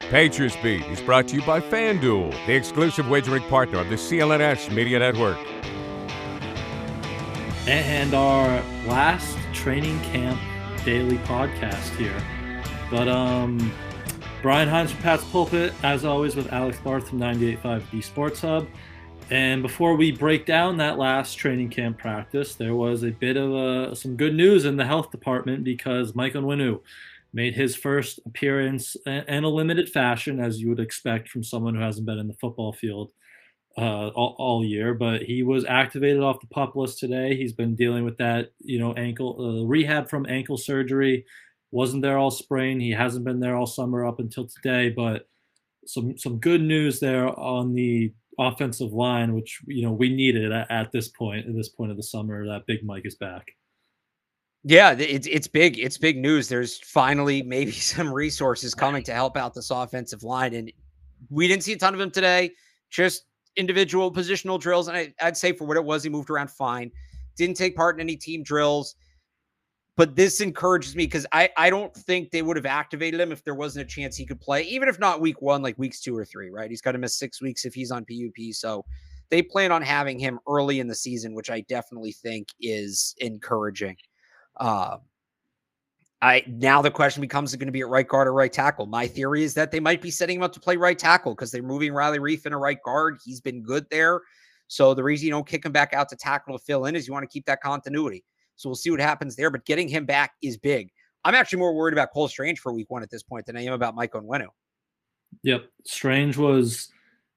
Patriots Beat is brought to you by FanDuel, the exclusive wagering partner of the CLNS Media Network. And our last training camp daily podcast here. But um Brian Hines from Pat's Pulpit, as always, with Alex Barth from 98.5 The Sports Hub. And before we break down that last training camp practice, there was a bit of a, some good news in the health department because Mike Onwenu made his first appearance in a limited fashion, as you would expect from someone who hasn't been in the football field uh, all, all, year. But he was activated off the pup list today. He's been dealing with that, you know, ankle uh, rehab from ankle surgery. Wasn't there all spring. He hasn't been there all summer up until today. But some some good news there on the offensive line, which you know we needed at, at this point at this point of the summer. That Big Mike is back. Yeah, it's it's big. It's big news. There's finally maybe some resources coming to help out this offensive line, and we didn't see a ton of them today. Just individual positional drills, and I, I'd say for what it was, he moved around fine. Didn't take part in any team drills, but this encourages me because I I don't think they would have activated him if there wasn't a chance he could play, even if not week one, like weeks two or three. Right? He's got to miss six weeks if he's on PUP, so they plan on having him early in the season, which I definitely think is encouraging. Uh, I now the question becomes going to be at right guard or right tackle. My theory is that they might be setting him up to play right tackle because they're moving Riley in a right guard. He's been good there. So the reason you don't kick him back out to tackle to fill in is you want to keep that continuity. So we'll see what happens there. But getting him back is big. I'm actually more worried about Cole Strange for week one at this point than I am about Mike Onwenu. Yep. Strange was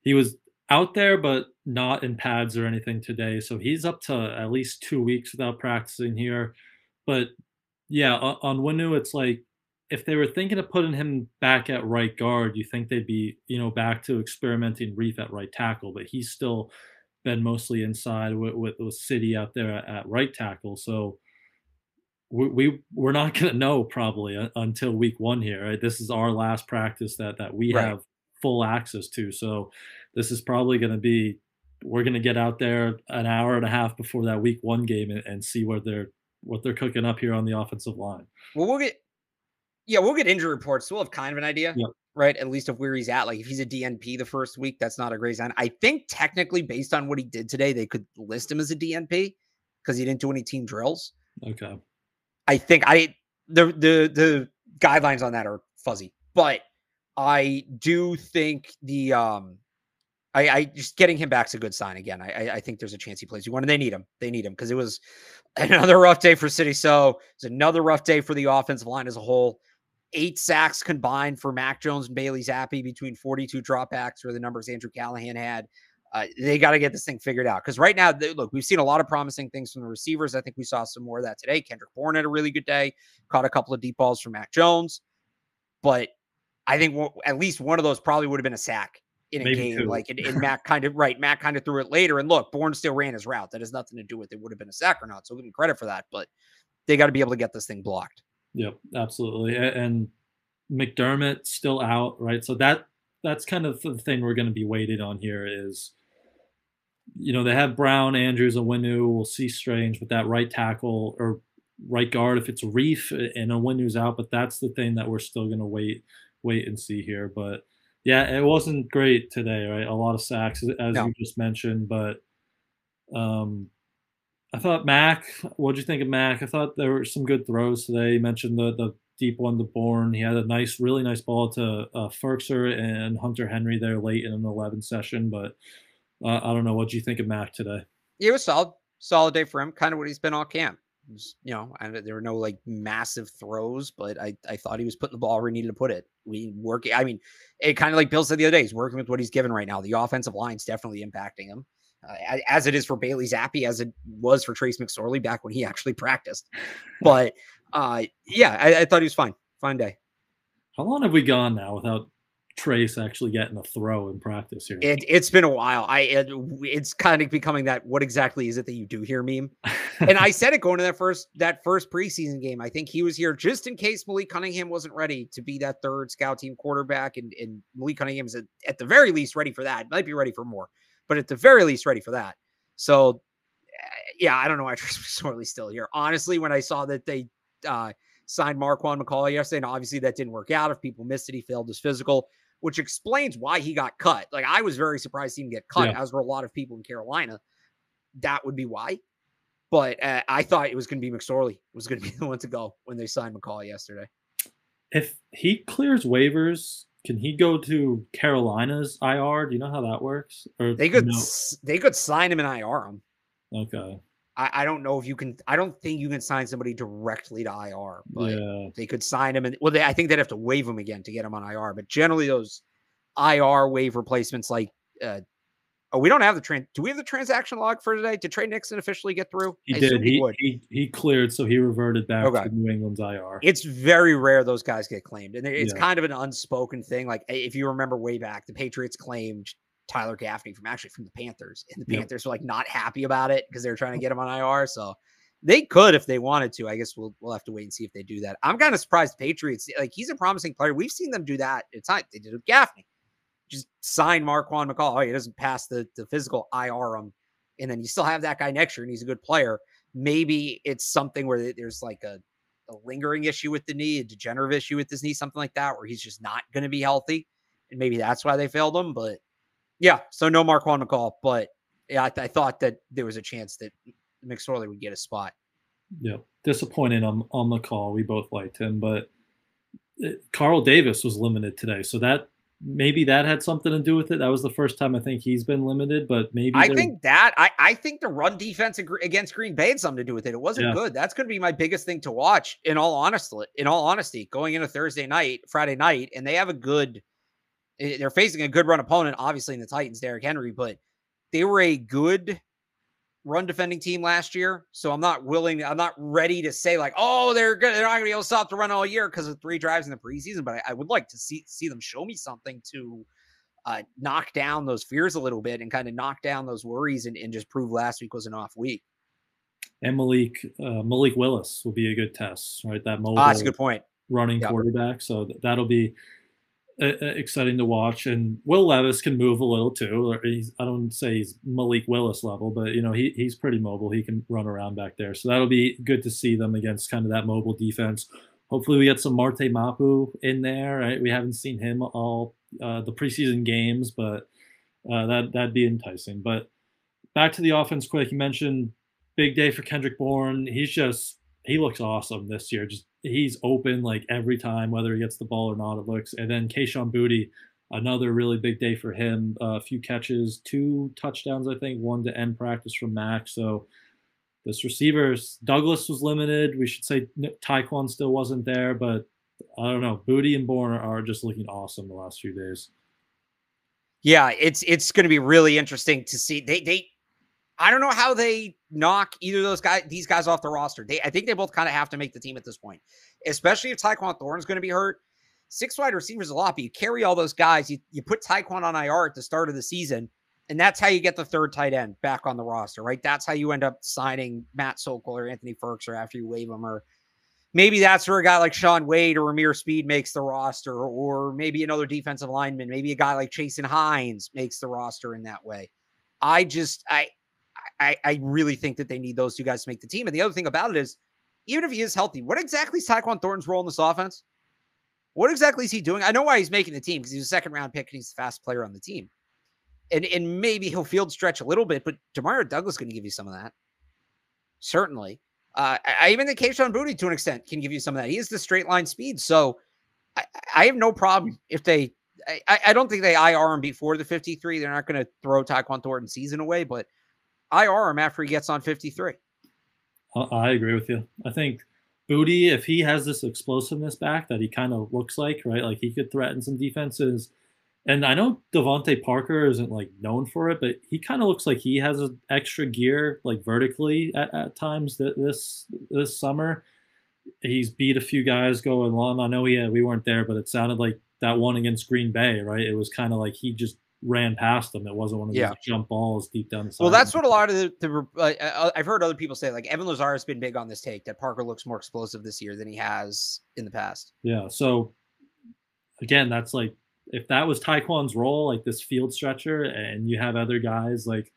he was out there, but not in pads or anything today. So he's up to at least two weeks without practicing here. But yeah, on, Onwenu, it's like if they were thinking of putting him back at right guard, you think they'd be, you know, back to experimenting Reiff at right tackle, but he's still been mostly inside with, with, with Sidy out there at, at right tackle. So we, we we're not going to know probably until week one here. Right? This is our last practice that that we right. have full access to. So this is probably going to be we're going to get out there an hour and a half before that week one game and, and see where they're what they're cooking up here on the offensive line. Well, we'll get yeah, we'll get injury reports. So we'll have kind of an idea, yep. right? At least of where he's at. Like if he's a DNP the first week, that's not a great sign. I think technically, based on what he did today, they could list him as a DNP because he didn't do any team drills. Okay. I think I the the the guidelines on that are fuzzy, but I do think the um I, I just getting him back's a good sign again. I, I think there's a chance he plays you one, and they need him. They need him because it was another rough day for Sidy. So it's another rough day for the offensive line as a whole. Eight sacks combined for Mac Jones and Bailey Zappe between 42 dropbacks, or the numbers Andrew Callahan had. Uh, they got to get this thing figured out because right now, they, look, we've seen a lot of promising things from the receivers. I think we saw some more of that today. Kendrick Bourne had a really good day, caught a couple of deep balls from Mac Jones, but I think at least one of those probably would have been a sack in a Maybe game. Two. Like, and, and Mac kind of right, Mac kind of threw it later. And look, Bourne still ran his route. That has nothing to do with it would have been a sack or not. So give him credit for that. But they got to be able to get this thing blocked. Yep, absolutely. And McDermott still out, right? So that that's kind of the thing we're going to be weighted on here is you know, they have Brown, Andrews, Onwenu. We'll see Strange with that right tackle or right guard if it's Reiff and Onwenu's out, but that's the thing that we're still going to wait wait and see here. But yeah, it wasn't great today, right? A lot of sacks, as no. you just mentioned, but um, I thought Mac. What do you think of Mac? I thought there were some good throws today. You mentioned the the deep one to Bourne. He had a nice, really nice ball to uh, Firkser and Hunter Henry there late in an 11 session. But uh, I don't know. What do you think of Mac today? It was solid, solid day for him. Kind of what he's been all camp you know, and there were no like massive throws, but I, I thought he was putting the ball where he needed to put it. We work. I mean, it kind of like Bill said the other day. He's working with what he's given right now. The offensive line's definitely impacting him, uh, as it is for Bailey Zappe, as it was for Trace McSorley back when he actually practiced. But uh, yeah, I, I thought he was fine. Fine day. How long have we gone now without Trace actually getting a throw in practice here. It, has been a while. I it, it's kind of becoming that. What exactly is it that you do here, meme? and I said it going to that first that first preseason game. I think he was here just in case Malik Cunningham wasn't ready to be that third scout team quarterback, and, and Malik Cunningham is at, at the very least ready for that. Might be ready for more, but at the very least ready for that. So, eh, yeah, I don't know why Trace McSorley's still here. Honestly, when I saw that they uh, signed Marquan McCall yesterday, and obviously that didn't work out. If people missed it, he failed his physical which explains why he got cut. Like I was very surprised he didn't get cut, yeah. as were a lot of people in Carolina. That would be why. But uh, I thought it was going to be McSorley was going to be the one to go when they signed McCall yesterday. If he clears waivers, can he go to Carolina's IR? Do you know how that works? Or they could no? they could sign him and IR him. Okay. I, I, don't know if you can. I don't think you can sign somebody directly to IR, but yeah. they could sign him. And well, they, I think they'd have to waive him again to get him on IR. But generally, those IR wave replacements, like, uh, oh, we don't have the trans. Do we have the transaction log for today? Did Tre Nixon officially get through? He I did. He, he, he, he cleared, so he reverted back okay. to New England's IR. It's very rare those guys get claimed, and it's yeah. kind of an unspoken thing. Like if you remember way back, the Patriots claimed Tyler Gaffney from actually from the Panthers, and the yep. Panthers were like not happy about it because they were trying to get him on IR. So they could if they wanted to. I guess we'll we'll have to wait and see if they do that. I'm kind of surprised Patriots like he's a promising player. We've seen them do that. It's not they did with Gaffney. Just sign Marquan McCall. Oh, he doesn't pass the the physical IR him, and then you still have that guy next year, and he's a good player. Maybe it's something where there's like a a lingering issue with the knee, a degenerative issue with his knee, something like that, where he's just not going to be healthy, and maybe that's why they failed him. But yeah, so no Marquan McCall, but yeah, I, I, thought that there was a chance that McSorley would get a spot. Yeah, disappointed on on McCall. We both liked him, but it, Carl Davis was limited today, so that maybe that had something to do with it. That was the first time I think he's been limited, but maybe I think that I I think the run defense against Green Bay had something to do with it. It wasn't yeah. good. That's going to be my biggest thing to watch. In all honesty, in all honesty, going into Thursday night, Friday night, and they have a good they're facing a good run opponent, obviously in the Titans, Derrick Henry, but they were a good run defending team last year. So I'm not willing, I'm not ready to say like, oh, they're good, they're not gonna be able to stop the run all year because of three drives in the preseason. But I, I, would like to see see them show me something to uh, knock down those fears a little bit and kind of knock down those worries and, and just prove last week was an off week. And Malik uh, Malik Willis will be a good test, right? That mobile ah, that's a good point. running yep. quarterback. So that'll be exciting to watch. And Will Levis can move a little too. He's, I don't say he's Malik Willis level, but you know he, he's pretty mobile. He can run around back there, so that'll be good to see them against kind of that mobile defense. Hopefully, we get some Marte Mapu in there. Right? We haven't seen him all uh, the preseason games, but uh, that that'd be enticing. But back to the offense, quick. You mentioned big day for Kendrick Bourne. He's just he looks awesome this year. Just he's open like every time, whether he gets the ball or not. It looks. And then Kayshon Boutte, another really big day for him. Uh, a few catches, two touchdowns, I think, one to end practice from Max. So this receivers, Douglas was limited. We should say Tyquan still wasn't there, but I don't know. Boutte and Bourne are just looking awesome the last few days. Yeah, it's it's going to be really interesting to see. They they I don't know how they knock either of those guys, these guys off the roster. They, I think they both kind of have to make the team at this point, especially if Tyquan Thornton's going to be hurt. Six wide receivers a lot, but you carry all those guys. You, you put Tyquan on IR at the start of the season, and that's how you get the third tight end back on the roster, right? That's how you end up signing Matt Sokol or Anthony Firkser after you waive them, or maybe that's where a guy like Shaun Wade or Ameer Speed makes the roster, or maybe another defensive lineman, maybe a guy like Chasen Hines makes the roster in that way. I just I I, I really think that they need those two guys to make the team. And the other thing about it is, even if he is healthy, what exactly is Tyquan Thornton's role in this offense? What exactly is he doing? I know why he's making the team because he's a second round pick and he's the fast player on the team. And and maybe he'll field stretch a little bit, but Demario Douglas going to give you some of that. Certainly. Uh, I, I even think Kayshon Boutte to an extent can give you some of that. He is the straight line speed. So I, I have no problem if they I, I don't think they IR him before the 53. They're not going to throw Tyquan Thornton season away, but IR him after he gets on 53. I agree with you. I think Boutte, if he has this explosiveness back that he kind of looks like, right? Like he could threaten some defenses. And I know DeVante Parker isn't like known for it, but he kind of looks like he has an extra gear, like vertically at, at times that this this summer. He's beat a few guys going long. I know he had, we weren't there, but it sounded like that one against Green Bay, right? It was kind of like he just ran past them. It wasn't one of these Yeah. jump balls deep down the side. Well, that's what a lot of the, the uh, uh, I've heard other people say. Like Evan Lazar has been big on this take that Parker looks more explosive this year than he has in the past. Yeah. So again, that's like if that was Tyquan's role, like this field stretcher, and you have other guys like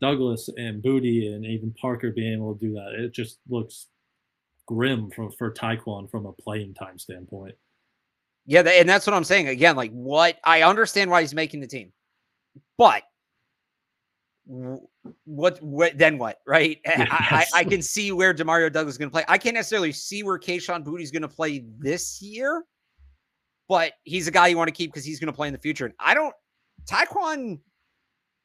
Douglas and Boutte and even Parker being able to do that, it just looks grim for for Tyquan from a playing time standpoint. Yeah, and that's what I'm saying. Again, like what I understand why he's making the team, but what what then what right? I, I, I can see where Demario Douglas is going to play. I can't necessarily see where Kayshon Boutte's going to play this year, but he's a guy you want to keep because he's going to play in the future. And I don't Tyquan.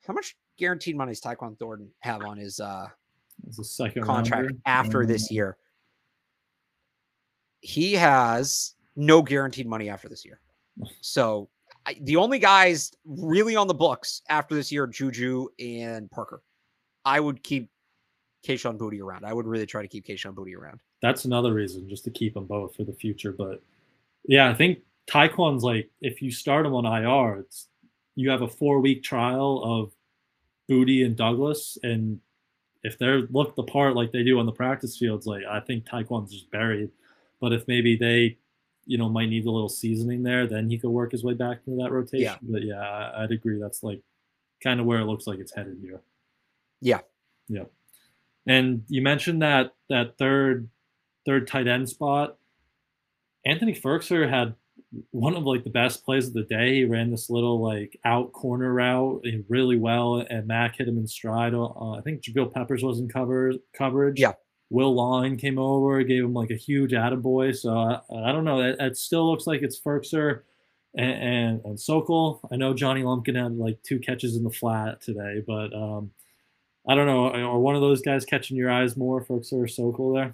How much guaranteed money does Tyquan Thornton have on his uh second contract rounder. after Um, this year? He has no guaranteed money after this year. So I, the only guys really on the books after this year, Juju and Parker. I would keep Kayshon Boutte around. I would really try to keep Kayshon Boutte around. That's another reason just to keep them both for the future. But yeah, I think Tyquan's like if you start him on IR, it's you have a four week trial of Boutte and Douglas, and if they're looked the part like they do on the practice fields, like I think Tyquan's just buried. But if maybe they, you know, might need a little seasoning there, then he could work his way back into that rotation. Yeah. But yeah, I'd agree. That's like kind of where it looks like it's headed here. Yeah. Yeah. And you mentioned that that third third tight end spot. Anthony Firkser had one of like the best plays of the day. He ran this little like out corner route really well, and Mac hit him in stride. Uh, I think Jabril Peppers was in cover coverage. Yeah. Will Lawing came over, gave him like a huge attaboy. So I, I don't know. It, it still looks like it's Firkser and, and and Sokol. I know Johnny Lumpkin had like two catches in the flat today, but um, I don't know. Are one of those guys catching your eyes more, Firkser or Sokol there?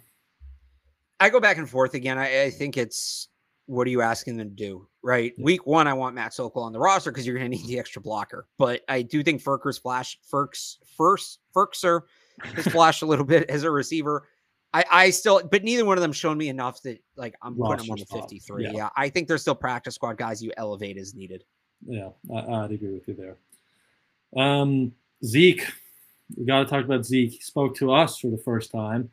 I go back and forth again. I, I think it's what are you asking them to do? Right. Yeah. Week one, I want Matt Sokol on the roster because you're going to need the extra blocker. But I do think Ferker's flash, Ferks, first, Firkser has flashed a little bit as a receiver. I, I still, but neither one of them shown me enough that like I'm putting them on the 53. Yeah. Yeah. I think they're still practice squad guys you elevate as needed. Yeah, I, I'd agree with you there. Um, Zeke, we got to talk about Zeke. He spoke to us for the first time,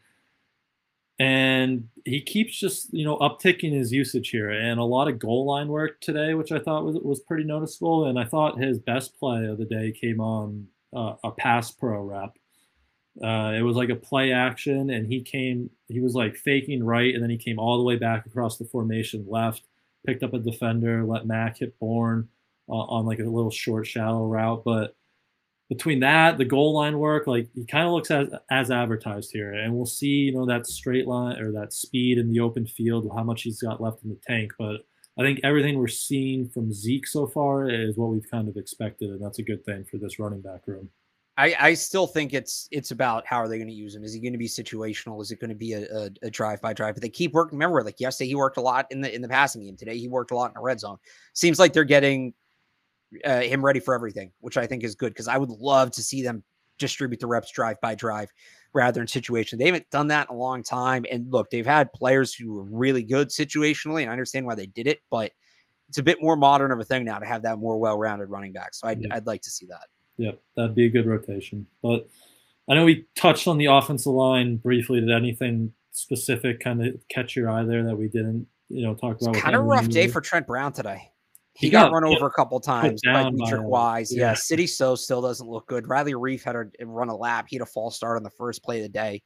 and he keeps just you know upticking his usage here, and a lot of goal line work today, which I thought was was pretty noticeable. And I thought his best play of the day came on uh, a pass pro rep. Uh, it was like a play action, and he came. He was like faking right, and then he came all the way back across the formation left, picked up a defender, let Mac hit Bourne uh, on like a little short, shallow route. But between that, the goal line work, like he kind of looks as as advertised here, and we'll see, you know, that straight line or that speed in the open field, how much he's got left in the tank. But I think everything we're seeing from Zeke so far is what we've kind of expected, and that's a good thing for this running back room. I, I still think it's it's about how are they going to use him? Is he going to be situational? Is it going to be a, a, a drive by drive? But they keep working. Remember, like yesterday he worked a lot in the in the passing game. Today he worked a lot in the red zone. Seems like they're getting uh, him ready for everything, which I think is good because I would love to see them distribute the reps drive by drive rather than situation. They haven't done that in a long time. And look, they've had players who were really good situationally, and I understand why they did it, but it's a bit more modern of a thing now to have that more well rounded running back. So I'd, Yeah. I'd like to see that. Yep, that'd be a good rotation. But I know we touched on the offensive line briefly. Did anything specific kind of catch your eye there that we didn't, you know, talk about? Kind of rough day for Trent Brown today. He, He got, got run over a couple times by Deatrich. Wise. Yeah. Yeah. Sidy Sow still doesn't look good. Riley Reiff had a run a lap. He had a false start on the first play of the day.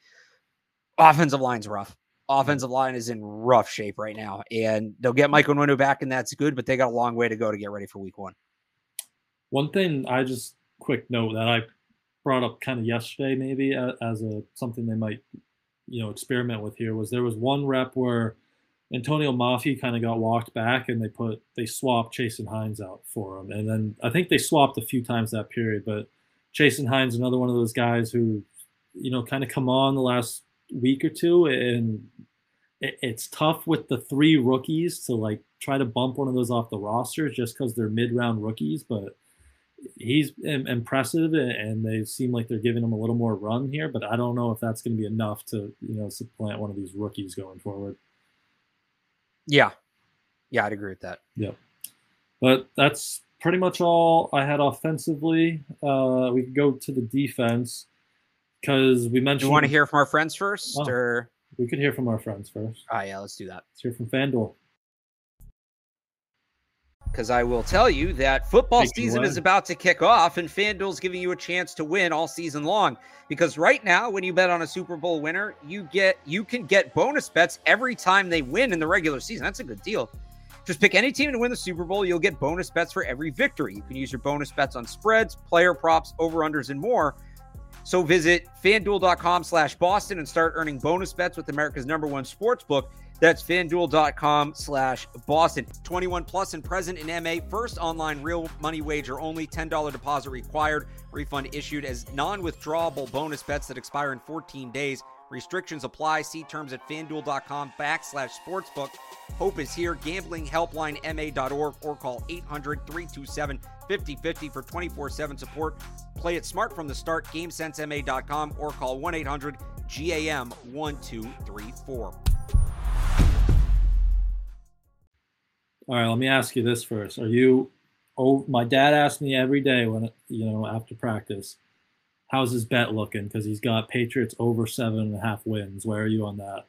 Offensive line's rough. Offensive line is in rough shape right now, and they'll get Michael Onwenu back, and that's good. But they got a long way to go to get ready for Week One. One thing I just quick note that I brought up kind of yesterday, maybe as a something they might, you know, experiment with here was there was one rep where Atonio Mafi kind of got walked back and they put they swapped Chasen Hines out for him, and then I think they swapped a few times that period, but Chasen Hines another one of those guys who, you know, kind of come on the last week or two and it, it's tough with the three rookies to like try to bump one of those off the roster just because they're mid-round rookies but he's impressive and they seem like they're giving him a little more run here but i don't know if that's going to be enough to you know supplant one of these rookies going forward Yeah, yeah, I'd agree with that. Yep. But that's pretty much all I had offensively. Uh, we can go to the defense because we mentioned. You want to hear from our friends first, Oh. or We could hear from our friends first. oh yeah, let's do that. Let's hear from FanDuel. Because I will tell you that football season is about to kick off, and FanDuel's giving you a chance to win all season long. Because right now, when you bet on a Super Bowl winner, you get you can get bonus bets every time they win in the regular season. That's a good deal. Just pick any team to win the Super Bowl. You'll get bonus bets for every victory. You can use your bonus bets on spreads, player props, over-unders, and more. So visit fanduel.com slash Boston and start earning bonus bets with America's number one sports book. That's fanduel.com slash Boston. 21 plus and present in MA. First online real money wager only. $10 deposit required. Refund issued as non withdrawable bonus bets that expire in 14 days. Restrictions apply. See terms at fanduel.com backslash sportsbook. Hope is here. Gambling helpline ma.org or call 800 327 5050 for 24 7 support. Play it smart from the start. GameSenseMA.com or call 1 800 GAM 1234. All right, let me ask you this first. Are you? Oh, my dad asks me every day when you know after practice, how's his bet looking? Because he's got Patriots over seven and a half wins. Where are you on that?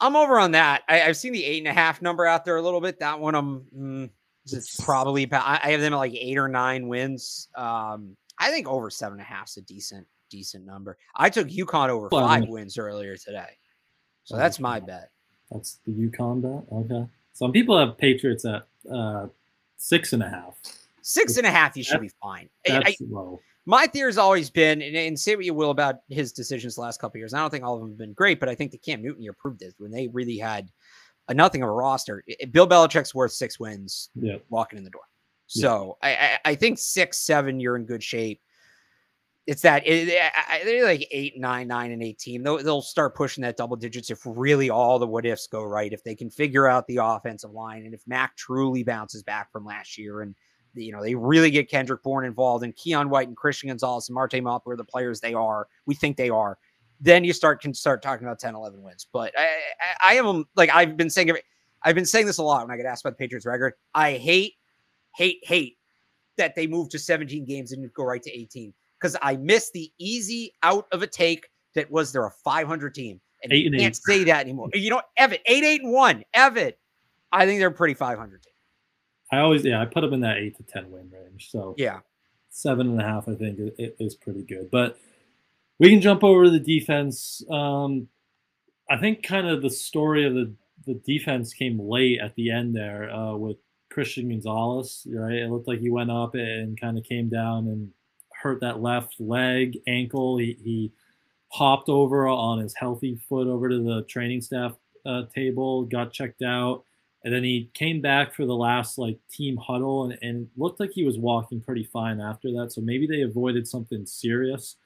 I'm over on that. I, I've seen the eight and a half number out there a little bit. That one, I'm mm, it's It's- probably about. I I have them at like eight or nine wins. Um, I think over seven and a half is a decent, decent number. I took UConn over five wins earlier today, so that's my bet. That's the UConn bet. Okay. Some people have Patriots at uh, six and a half. Six and a half, you should That- be fine. I- I- That's low. my theory has always been, and, and say what you will about his decisions the last couple of years. I don't think all of them have been great, but I think the Cam Newton year proved this when they really had a nothing of a roster. I- Bill Belichick's worth six wins Yeah. walking in the door. So I, I, I think six, seven, you're in good shape. It's that it, I- I- they're like eight, nine, nine, and eight team. They'll, they'll start pushing that double digits if really all the what ifs go right. If they can figure out the offensive line, and if Mac truly bounces back from last year, and you know they really get Kendrick Bourne involved, and Keion White and Christian Gonzalez and Marte Mapu are the players they are. We think they are. Then you start can start talking about 10, 11 wins. But I, I, I am like I've been saying. I've been saying this a lot when I get asked about the Patriots record. I hate, hate, hate that they moved to 17 games and go right to 18 because I missed the easy out of a take that was they're a 500 team. And Eight you and can't eight. say that anymore. You know, Evan, 8 8 and 1. Evan, I think they're pretty 500 team. I always yeah I put them in that eight to ten win range. So Yeah. seven and a half I think i- i- pretty good. But we can jump over to the defense. Um, I think kind of the story of the the defense came late at the end there uh, with Christian Gonzalez. Right, it looked like he went up and kind of came down and hurt that left leg ankle. He, he hopped over on his healthy foot over to the training staff uh, table, got checked out, and then he came back for the last like team huddle and, and looked like he was walking pretty fine after that. So maybe they avoided something serious.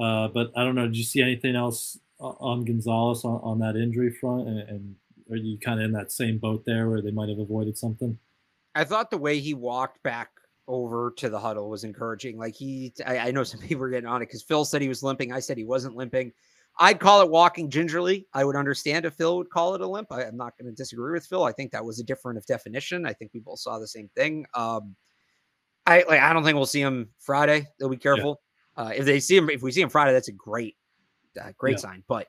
Uh, but I don't know. Did you see anything else on Gonzalez on, on that injury front? And, and are you kind of in that same boat there where they might have avoided something? I thought the way he walked back over to the huddle was encouraging. Like he, I, I know some people were getting on it because Phil said he was limping. I said he wasn't limping. I'd call it walking gingerly. I would understand if Phil would call it a limp. I, am not going to disagree with Phil. I think that was a different of definition. I think we both saw the same thing. Um, I like. I don't think we'll see him Friday. They'll be careful. Uh, if they see him, if we see him Friday, that's a great, uh, great Yeah. sign. But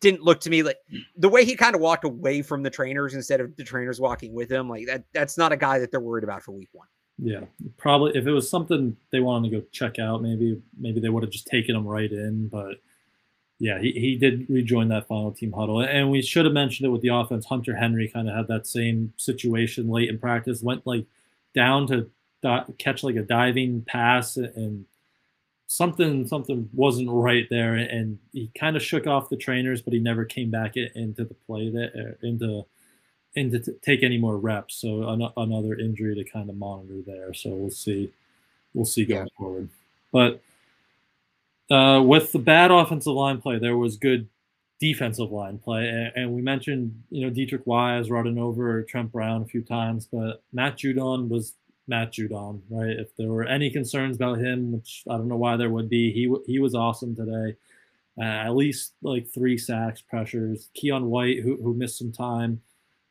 didn't look to me like the way he kind of walked away from the trainers instead of the trainers walking with him. Like that. That's not a guy that they're worried about for week one. Yeah, probably if it was something they wanted to go check out, maybe maybe they would have just taken him right in. But yeah, he, he did rejoin that final team huddle, and we should have mentioned it with the offense. Hunter Henry kind of had that same situation late in practice. Went like down to di- catch like a diving pass, and something something wasn't right there, and he kind of shook off the trainers, but he never came back into the play there into and to t- take any more reps. So an- another injury to kind of monitor there. So we'll see, we'll see going forward. But uh, with the bad offensive line play, there was good defensive line play, and, and we mentioned you know Deatrich Wise running over Trent Brown a few times, but Matt Judon was Matt Judon, right? If there were any concerns about him, which I don't know why there would be, he he was awesome today. Uh, at least like three sacks, pressures. Keion White, who, who missed some time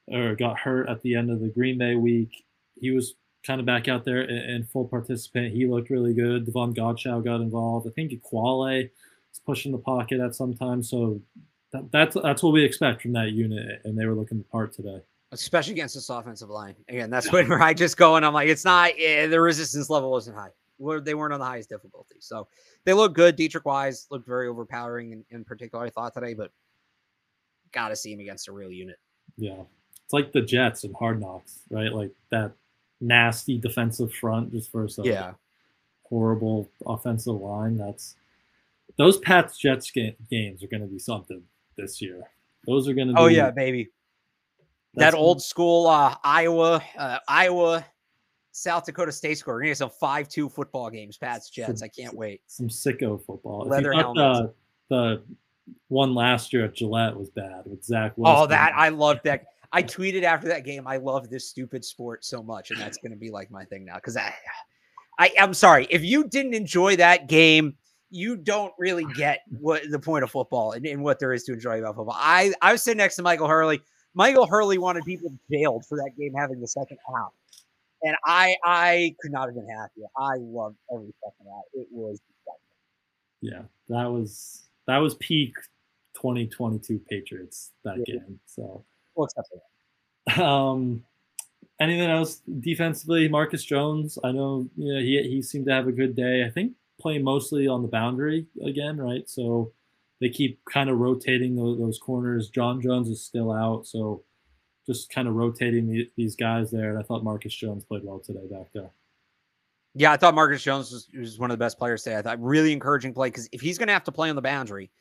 or got hurt at the end of the Green Bay week, he was kind of back out there and, full participant. He looked really good. Davon Godchaux got involved. I think Ekuale is pushing the pocket at some time. So that, that's that's what we expect from that unit, and they were looking the part today. Especially against this offensive line. Again, that's yeah. where I just go and I'm like, it's not yeah, the resistance level wasn't high. Where They weren't on the highest difficulty. So they look good. Deatrich Wise looked very overpowering in, in particular, I thought today, but gotta see him against a real unit. Yeah. It's like the Jets and hard knocks, right? Like that nasty defensive front just versus a yeah. horrible offensive line. That's those Pats Jets ga- games are going to be something this year. Those are going to. Oh yeah, baby. That old school uh, Iowa, uh, Iowa, South Dakota State score. We're gonna get some five-two football games. Pats Jets. Some, I can't wait. Some sicko football. Leather helmets. The, the one last year at Gillette was bad with Zach. Wilson. Oh, that I love that. I tweeted after that game, I love this stupid sport so much, and that's going to be like my thing now. Because I, I, I'm sorry if you didn't enjoy that game, you don't really get what the point of football and, and what there is to enjoy about football. I, I was sitting next to Michael Hurley. Michael Hurley wanted people jailed for that game having the second half, and I, I could not have been happier. I loved every second half. It was. Yeah, that was that was peak 2022 Patriots that yeah. game. So We'll accept it. Um, anything else defensively? Marcus Jones. I know you know, he he seemed to have a good day. I think playing mostly on the boundary again, right? So they keep kind of rotating those, those corners. John Jones is still out, so just kind of rotating the, these guys there. And I thought Marcus Jones played well today back there. Yeah, I thought Marcus Jones was, was one of the best players today. I thought really encouraging play because if he's going to have to play on the boundary,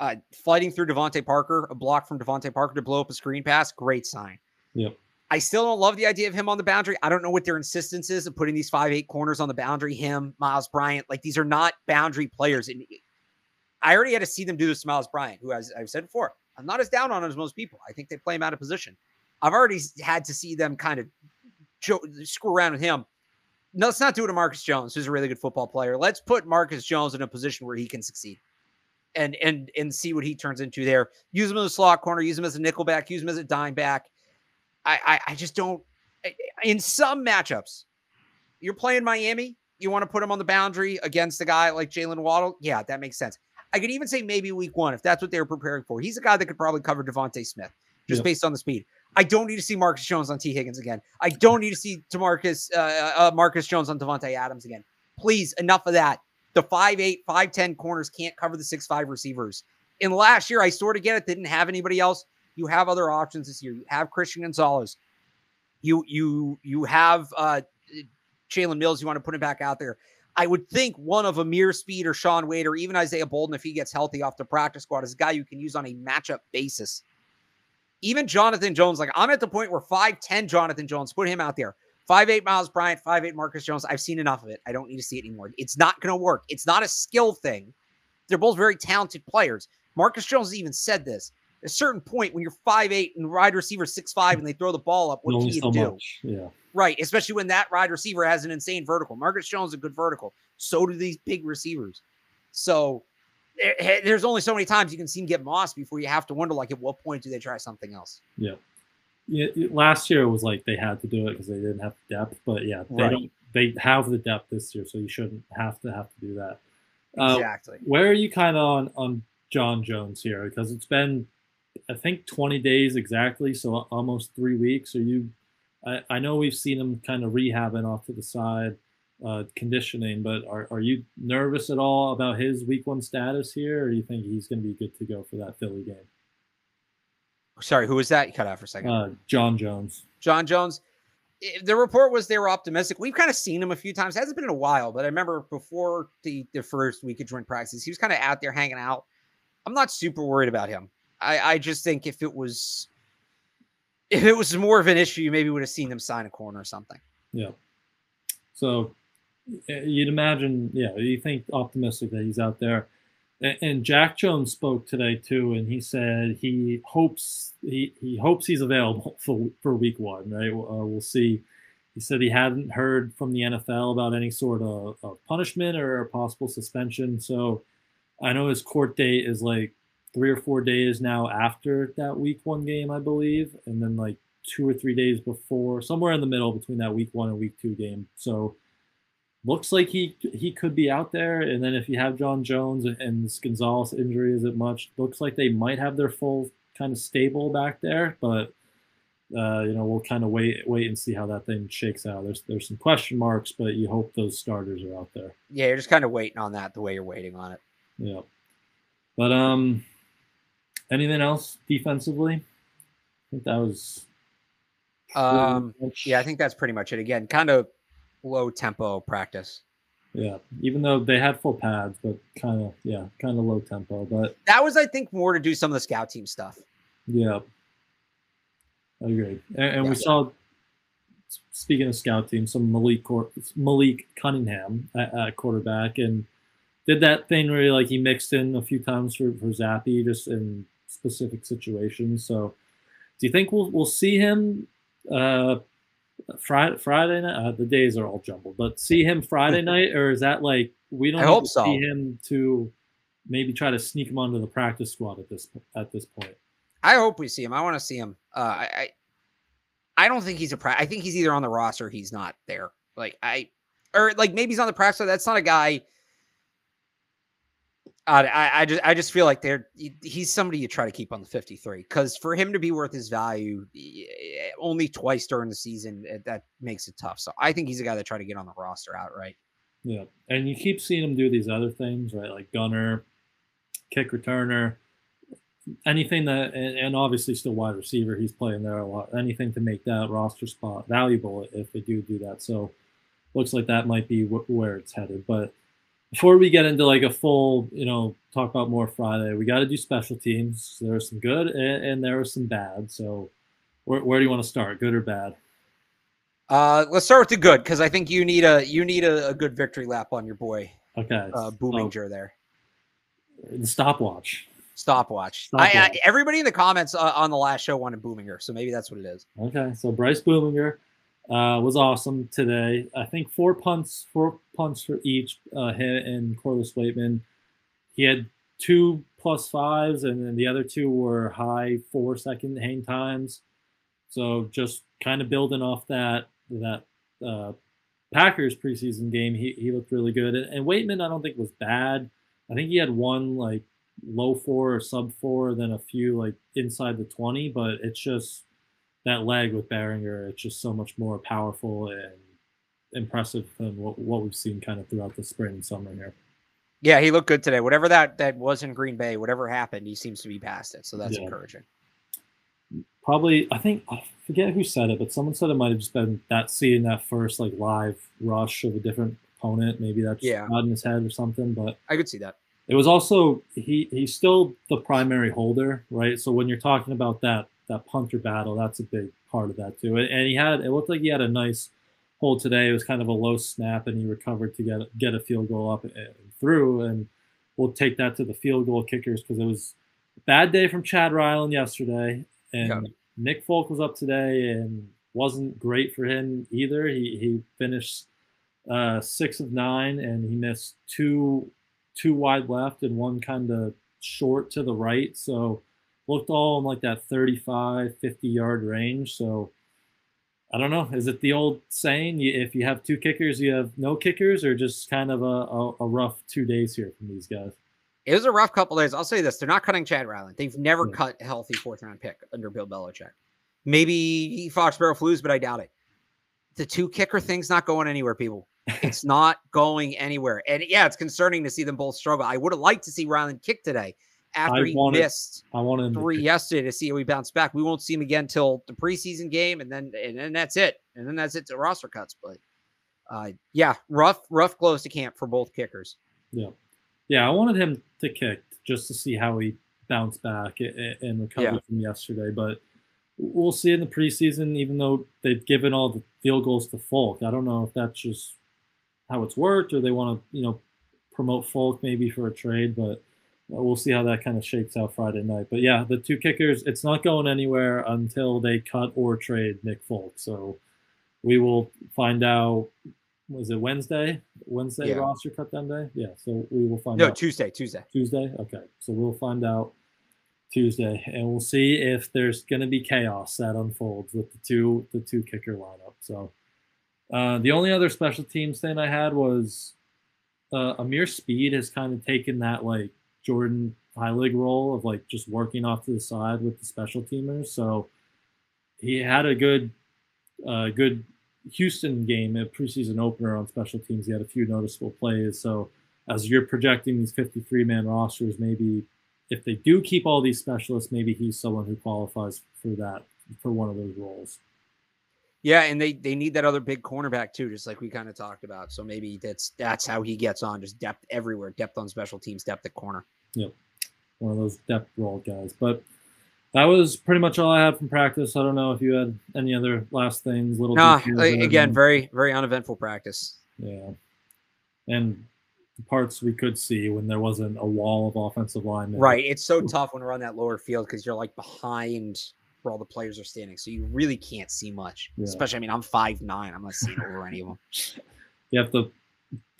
uh, fighting through DeVante Parker, a block from DeVante Parker to blow up a screen pass, great sign. Yep. I still don't love the idea of him on the boundary. I don't know what their insistence is of putting these five eight corners on the boundary. Him, Myles Bryant, like these are not boundary players. And I already had to see them do this to Myles Bryant, who, as I've said before, I'm not as down on him as most people. I think they play him out of position. I've already had to see them kind of screw around with him. No, let's not do it to Marcus Jones, who's a really good football player. Let's put Marcus Jones in a position where he can succeed and and and see what he turns into there. Use him in the slot corner, use him as a nickel back, use him as a dime back. I I, I just don't. In some matchups, you're playing Miami. You want to put him on the boundary against a guy like Jaylen Waddle. Yeah, that makes sense. I could even say maybe week one if that's what they were preparing for. He's a guy that could probably cover DeVonta Smith just based on the speed. I don't need to see Marcus Jones on Tee Higgins again. I don't need to see Demarcus uh, uh, uh Marcus Jones on Davante Adams again. Please, enough of that. The 5'8, 5'10 corners can't cover the 6'5 receivers. In last year, I sort of get it, didn't have anybody else. You have other options this year. You have Christian Gonzalez. You you you have uh Jalen Mills, you want to put him back out there. I would think one of Ameer Speed or Shaun Wade or even Isaiah Bolden, if he gets healthy off the practice squad, is a guy you can use on a matchup basis. Even Jonathan Jones, like I'm at the point where 5'10 Jonathan Jones, put him out there. Five eight Myles Bryant, five eight Marcus Jones. I've seen enough of it. I don't need to see it anymore. It's not going to work. It's not a skill thing. They're both very talented players. Marcus Jones even said this. At a certain point, when you're five eight and wide receiver six five, and they throw the ball up, what do you so do? Much. Yeah. Right, especially when that wide receiver has an insane vertical. Marcus Jones is a good vertical. So do these big receivers. So eh, eh, there's only so many times you can see him get moss before you have to wonder, like, at what point do they try something else? Yeah yeah, last year it was like they had to do it because they didn't have depth. But yeah, they right. don't. They have the depth this year, so you shouldn't have to have to do that. Uh, exactly. Where are you kind of on on John Jones here? Because it's been, I think, 20 days exactly, so almost three weeks. Are you? I, I know we've seen him kind of rehabbing off to the side, uh, conditioning, but are, are you nervous at all about his week one status here, or do you think he's going to be good to go for that Philly game? Sorry, who was that? You cut out for a second. Uh, John Jones. John Jones. The report was they were optimistic. We've kind of seen him a few times. It hasn't been in a while, but I remember before the, the first week of joint practice, he was kind of out there hanging out. I'm not super worried about him. I, I just think if it was if it was more of an issue, you maybe would have seen them sign a corner or something. Yeah. So you'd imagine, yeah, you think optimistic that he's out there and Jack Jones spoke today too, and he said he hopes he, he hopes he's available for for week one. Right, uh, we'll see. He said he hadn't heard from the NFL about any sort of, of, punishment or a possible suspension. So I know his court date is like three or four days now after that week one game, I believe, and then like two or three days before, somewhere in the middle between that week one and week two game. So looks like he he could be out there. And then if you have John Jones and this Gonzalez injury isn't much, looks like they might have their full kind of stable back there. But uh, you know, we'll kind of wait wait and see how that thing shakes out. There's there's some question marks, but you hope those starters are out there. Yeah, you're just kind of waiting on that the way you're waiting on it. Yeah. But um anything else defensively? I think that was um yeah, I think that's pretty much it. Again, kind of low tempo practice. Yeah, even though they had full pads, but kind of yeah, kind of low tempo. But that was, I think, more to do some of the scout team stuff. Yeah, I agree. And, and yeah. we saw, speaking of scout team, some Malik Malik Cunningham at, at, quarterback, and did that thing where he, like he mixed in a few times for for Zappe just in specific situations. So, do you think we'll we'll see him uh, Friday Friday night? Uh, the days are all jumbled, but see him Friday night, or is that like we don't I hope so. see him to maybe try to sneak him onto the practice squad at this at this point? I hope we see him. I want to see him. Uh, I, I don't think he's a. Pra- I think he's either on the roster, he's not there. Like I, or like maybe he's on the practice. That's not a guy. Uh, I, I just I just feel like they're he's somebody you try to keep on the 53 because for him to be worth his value only twice during the season that makes it tough. So I think he's a guy that try to get on the roster outright. Yeah, and you keep seeing him do these other things, right? Like gunner, kick returner, anything that, and, and, obviously still wide receiver, he's playing there a lot. Anything to make that roster spot valuable if they do do that. So looks like that might be wh- where it's headed. But before we get into like a full, you know, talk about more Friday, we got to do special teams. There are some good and, and there are some bad. So where, where do you want to start, good or bad? Uh, let's start with the good because I think you need a you need a, a, good victory lap on your boy. Okay, uh, Baringer oh. there. The stopwatch. Stopwatch. stopwatch. I, I, everybody in the comments uh, on the last show wanted Baringer, so maybe that's what it is. Okay, so Bryce Baringer uh, was awesome today. I think four punts, four punts for each uh, hit and Corliss Waitman. He had two plus fives, and then the other two were high four second hang times. So just kind of building off that that uh, Packers preseason game, he, he looked really good. And, and Waitman, I don't think was bad. I think he had one like low four or sub four, then a few like inside the 20, but it's just that leg with Baringer, it's just so much more powerful and impressive than what, what we've seen kind of throughout the spring and summer here. Yeah, he looked good today. Whatever that that was in Green Bay, whatever happened, he seems to be past it. So that's yeah. encouraging. Probably, I think I forget who said it, but someone said it might have just been that seeing that first like live rush of a different opponent. Maybe that's yeah. not in his head or something. But I could see that. It was also he he's still the primary holder, right? So when you're talking about that that punter battle, that's a big part of that too. And he had it looked like he had a nice hold today. It was kind of a low snap, and he recovered to get get a field goal up and through. And we'll take that to the field goal kickers because it was a bad day from Chad Ryland yesterday, and yeah. Nick Folk was up today and wasn't great for him either. He he finished uh, six of nine, and he missed two two wide left and one kind of short to the right. So looked all in like that 35, 50 yard range. So I don't know. Is it the old saying, if you have two kickers, you have no kickers, or just kind of a, a, a rough two days here from these guys? It was a rough couple days. I'll say this: they're not cutting Chad Ryland. They've never yeah. cut a healthy fourth round pick under Bill Belichick. Maybe Foxborough Flues, but I doubt it. The two kicker thing's not going anywhere, people. It's not going anywhere. And yeah, it's concerning to see them both struggle. I would have liked to see Ryland kick today after I he wanted, missed I wanted three to yesterday to see how he bounced back. We won't see him again till the preseason game, and then and then that's it. And then that's it to roster cuts. But uh, yeah, rough, rough close to camp for both kickers. Yeah, yeah. I wanted him to kick just to see how he bounced back and recovered yeah. from yesterday, but we'll see in the preseason. Even though they've given all the field goals to Folk, I don't know if that's just how it's worked, or they want to, you know, promote Folk maybe for a trade. But we'll see how that kind of shakes out Friday night. But yeah, the two kickers, it's not going anywhere until they cut or trade Nick Folk. So we will find out. Was it Wednesday? Wednesday yeah. roster cut them day? Yeah. So we will find no, out. No, Tuesday. Tuesday. Tuesday. Okay. So we'll find out Tuesday, and we'll see if there's going to be chaos that unfolds with the two the two kicker lineup. So uh, the only other special teams thing I had was uh, Ameer Speed has kind of taken that like Jordan high Heilig role of like just working off to the side with the special teamers. So he had a good uh, good Houston game, a preseason opener on special teams. He had a few noticeable plays. So as you're projecting these 53 man rosters, maybe if they do keep all these specialists, maybe he's someone who qualifies for that for one of those roles. Yeah, and they they need that other big cornerback too, just like we kind of talked about. So maybe that's that's how he gets on, just depth everywhere, depth on special teams, depth at corner. Yep, one of those depth role guys. But that was pretty much all I had from practice. I don't know if you had any other last things, little. Nah, again, very very uneventful practice. Yeah, and the parts we could see when there wasn't a wall of offensive line. Right, it's so tough when we're on that lower field because you're like behind where all the players are standing, so you really can't see much. Yeah. Especially, I mean, I'm five nine. I'm not seeing over any of them. You have to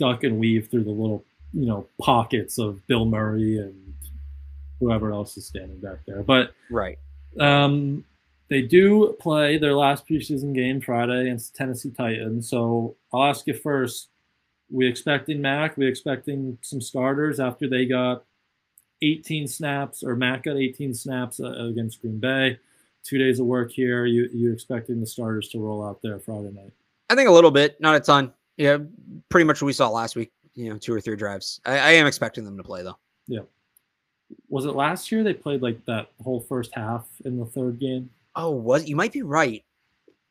duck and weave through the little, you know, pockets of Bill Murray and whoever else is standing back there. But right, um, they do play their last preseason game Friday against Tennessee Titans. So I'll ask you first: We expecting Mac? We expecting some starters after they got 18 snaps, or Mac got 18 snaps uh, against Green Bay. Two days of work here. You you expecting the starters to roll out there Friday night? I think a little bit, not a ton. Yeah, pretty much what we saw last week. You know, two or three drives. I, I am expecting them to play though. Yeah was it last year they played like that whole first half in the third game? Oh, was you might be right.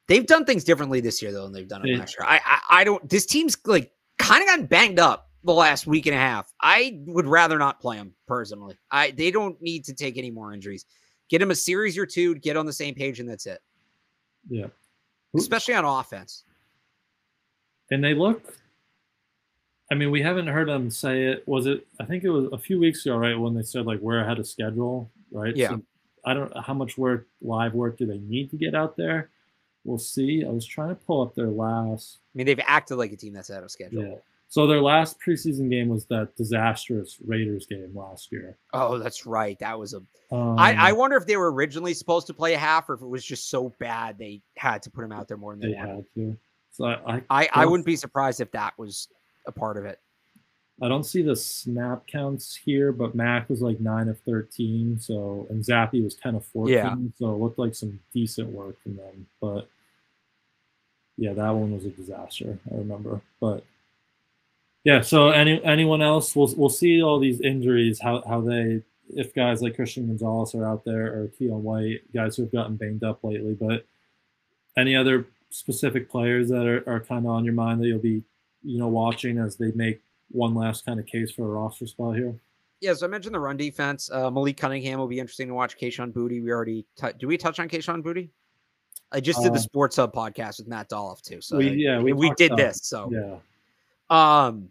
They've done things differently this year though than they've done it last year. I, I I don't. This team's like kind of gotten banged up the last week and a half. I would rather not play them personally. I they don't need to take any more injuries. Get them a series or two, get on the same page, and that's it. Yeah, especially on offense. And they look I mean, we haven't heard them say it. Was it? I think it was a few weeks ago, right, when they said like we're ahead of schedule, right? Yeah. So I don't how much work, live work, do they need to get out there? We'll see. I was trying to pull up their last. I mean, they've acted like a team that's out of schedule. Yeah. So their last preseason game was that disastrous Raiders game last year. Oh, that's right. That was a. Um, I, I wonder if they were originally supposed to play a half, or if it was just so bad they had to put him out there more than they, had to. So I, I, I, I wouldn't be surprised if that was a part of it. I don't see the snap counts here, but Mac was like nine of thirteen, so and Zappe was ten of fourteen, yeah. so it looked like some decent work from them. But yeah, that one was a disaster. I remember, but yeah. So any anyone else? We'll we'll see all these injuries. How how they if guys like Christian Gonzalez are out there or Keion White, guys who have gotten banged up lately. But any other specific players that are, are kind of on your mind that you'll be you know, watching as they make one last kind of case for a roster spot here? Yeah, so I mentioned the run defense. Uh, Malik Cunningham will be interesting to watch. Kayshon Boutte, we already t- do we touch on Kayshon Boutte? I just did the uh, Sports Hub podcast with Matt Dolloff too. So we, yeah, we, we did this. So yeah. Um,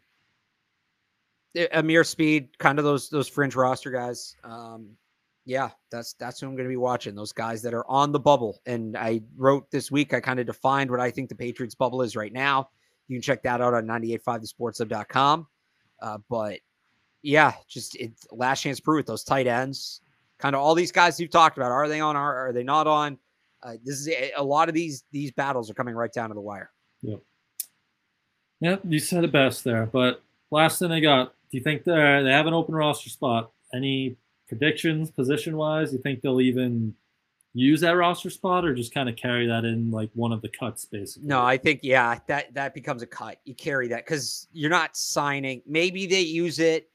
Ameer Speed, kind of those those fringe roster guys. Um, yeah, that's that's who I'm going to be watching. Those guys that are on the bubble. And I wrote this week. I kind of defined what I think the Patriots bubble is right now. You can check that out on 985thesportshub.com. Uh, but yeah, just it's last chance prove it. Those tight ends, kind of all these guys you've talked about. Are they on? Are, are they not on? Uh, this is a, a, lot of these these battles are coming right down to the wire. Yep. Yep, you said it best there. But last thing I got, do you think they they have an open roster spot? Any predictions position wise? You think they'll even use that roster spot or just kind of carry that in like one of the cuts basically no i think yeah that that becomes a cut you carry that because you're not signing maybe they use it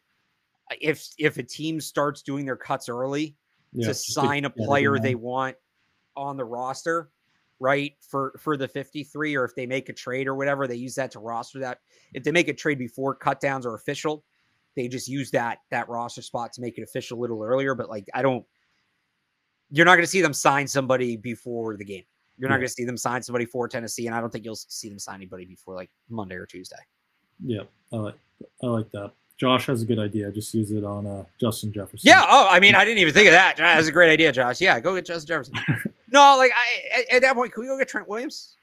uh, if if a team starts doing their cuts early yeah, to sign a player they want on the roster right for for the 53 or if they make a trade or whatever they use that to roster that if they make a trade before cut downs are official they just use that that roster spot to make it official a little earlier but like i don't you're not going to see them sign somebody before the game. You're yeah. not going to see them sign somebody for Tennessee, and I don't think you'll see them sign anybody before like Monday or Tuesday. Yeah, I like I like that. Josh has a good idea. Just use it on uh, Justin Jefferson. Yeah. Oh, I mean, I didn't even think of that. That's a great idea, Josh. Yeah, go get Justin Jefferson. no, like I, at, that point, can we go get Trent Williams?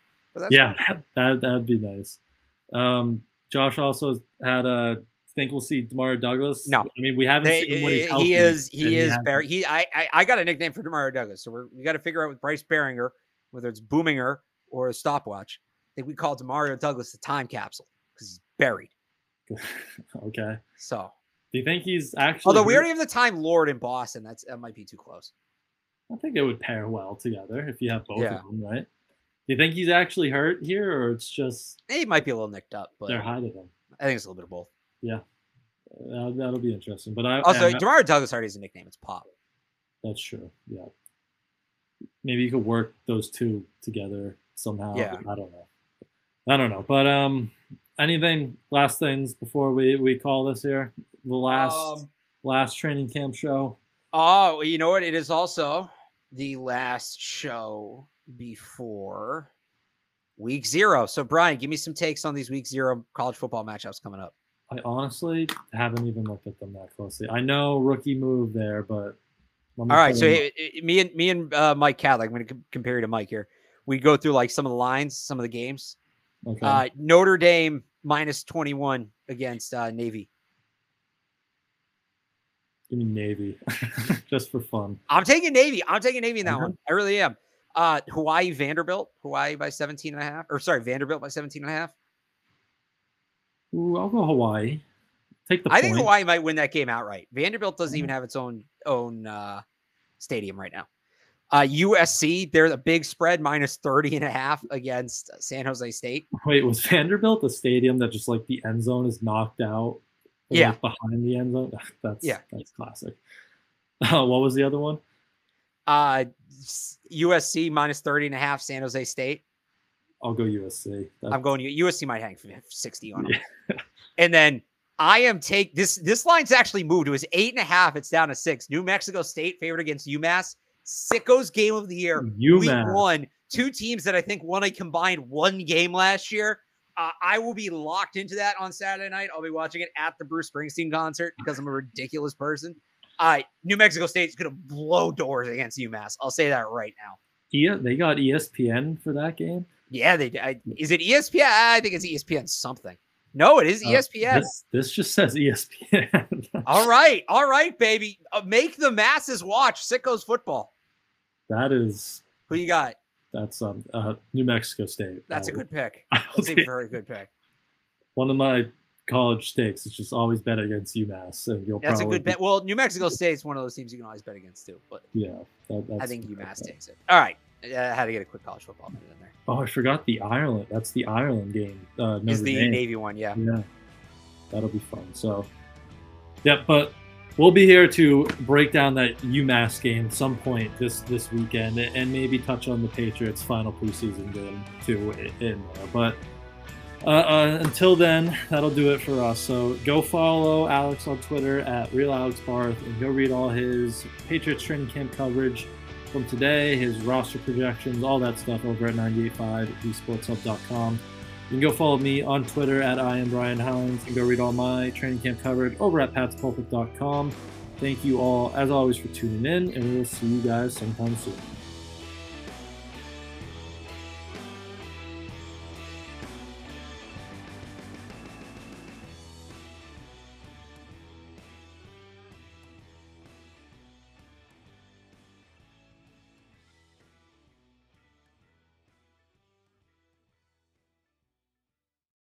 Yeah, that that'd be nice. Um, Josh also had a think we'll see Demario Douglas? No. I mean we haven't They- seen him when he's he is he is. Barry. He I, I I got a nickname for Demario Douglas, so we're, we got to figure out with Bryce Baringer whether it's Boominger or a stopwatch. I think we call Demario Douglas the time capsule because he's buried. okay. So Do you think he's actually? although we already have the time Lord in Boston, that's that might be too close. I think it would pair well together if you have both Yeah. of them, right? Do you think he's actually hurt here, or it's just He might be a little nicked up, but they're hiding him? I think it's a little bit of both. Yeah, that'll be interesting. But I Also, Demario Douglas already has a nickname. It's Pop. that's true. Yeah, maybe you could work those two together somehow. Yeah. I don't know. I don't know. But um, anything last things before we we call this here the last Um, last training camp show. Oh, you know what? It is also the last show before week zero. So, Brian, give me some takes on these week zero college football matchups coming up. I honestly haven't even looked at them that closely. I know rookie move there, but All right, so them eh, eh, me and me and uh, Mike Kadlick, I'm going to compare you to Mike here. We go through like some of the lines, some of the games. Okay. Uh, Notre Dame minus 21 against uh, Navy. Give me Navy, just for fun. I'm taking Navy. I'm taking Navy in that Okay. one. I really am. Uh, Hawaii Vanderbilt. Hawaii by 17 and a half. Or sorry, Vanderbilt by 17 and a half. Ooh, I'll go Hawaii. Take the I point. think Hawaii might win that game outright. Vanderbilt doesn't even Mhm. have its own own uh, stadium right now. Uh, USC, they're the big spread minus 30 and a half against San Jose State. Wait, was Vanderbilt the stadium that just like the end zone is knocked out? Yeah. behind the end zone. That's Yeah. that's classic. Uh, what was the other one? Uh, USC minus 30 and a half, San Jose State. I'll go USC. That- I'm going USC might hang 60 on them. and then I am take this this line's actually moved. It was eight and a half. It's down to six. New Mexico State favored against UMass. Sickos game of the year. Week UMass. one, two teams that I think won a combined one game last year. Uh, I will be locked into that on Saturday night. I'll be watching it at the Bruce Springsteen concert because I'm a ridiculous person. Uh, New Mexico State's going to blow doors against UMass. I'll say that right now. Yeah, they got ESPN for that game. Yeah, they. I, is it ESPN? I think it's ESPN something. No, it is Uh, ESPN. This, this just says ESPN. all right, all right, baby. Uh, make the masses watch Sickos football. that is Who you got? That's um uh, New Mexico State. That's a Uh, good pick. That's a very good pick. one of my college stakes is just always bet against UMass, and you'll That's a good bet. Well, New Mexico State's one of those teams you can always bet against too. But Yeah, that, that's I think UMass takes it. All right. I had to get a quick college football minute in there. Oh, I forgot the Ireland. That's the Ireland game. Uh, Is the. Navy one? Yeah. Yeah, that'll be fun. So, yeah, but we'll be here to break down that UMass game some point this this weekend, and maybe touch on the Patriots' final preseason game too in there. But uh, uh, until then, that'll do it for us. So go follow Alex on Twitter at Real Barth, and go read all his Patriots training camp coverage from today, his roster projections, all that stuff over at 985thesportshub.com. You can go follow me on Twitter at I am Brian Hines and go read all my training camp coverage over at patspulpit.com. Thank you all, as always, for tuning in, and we'll see you guys sometime soon.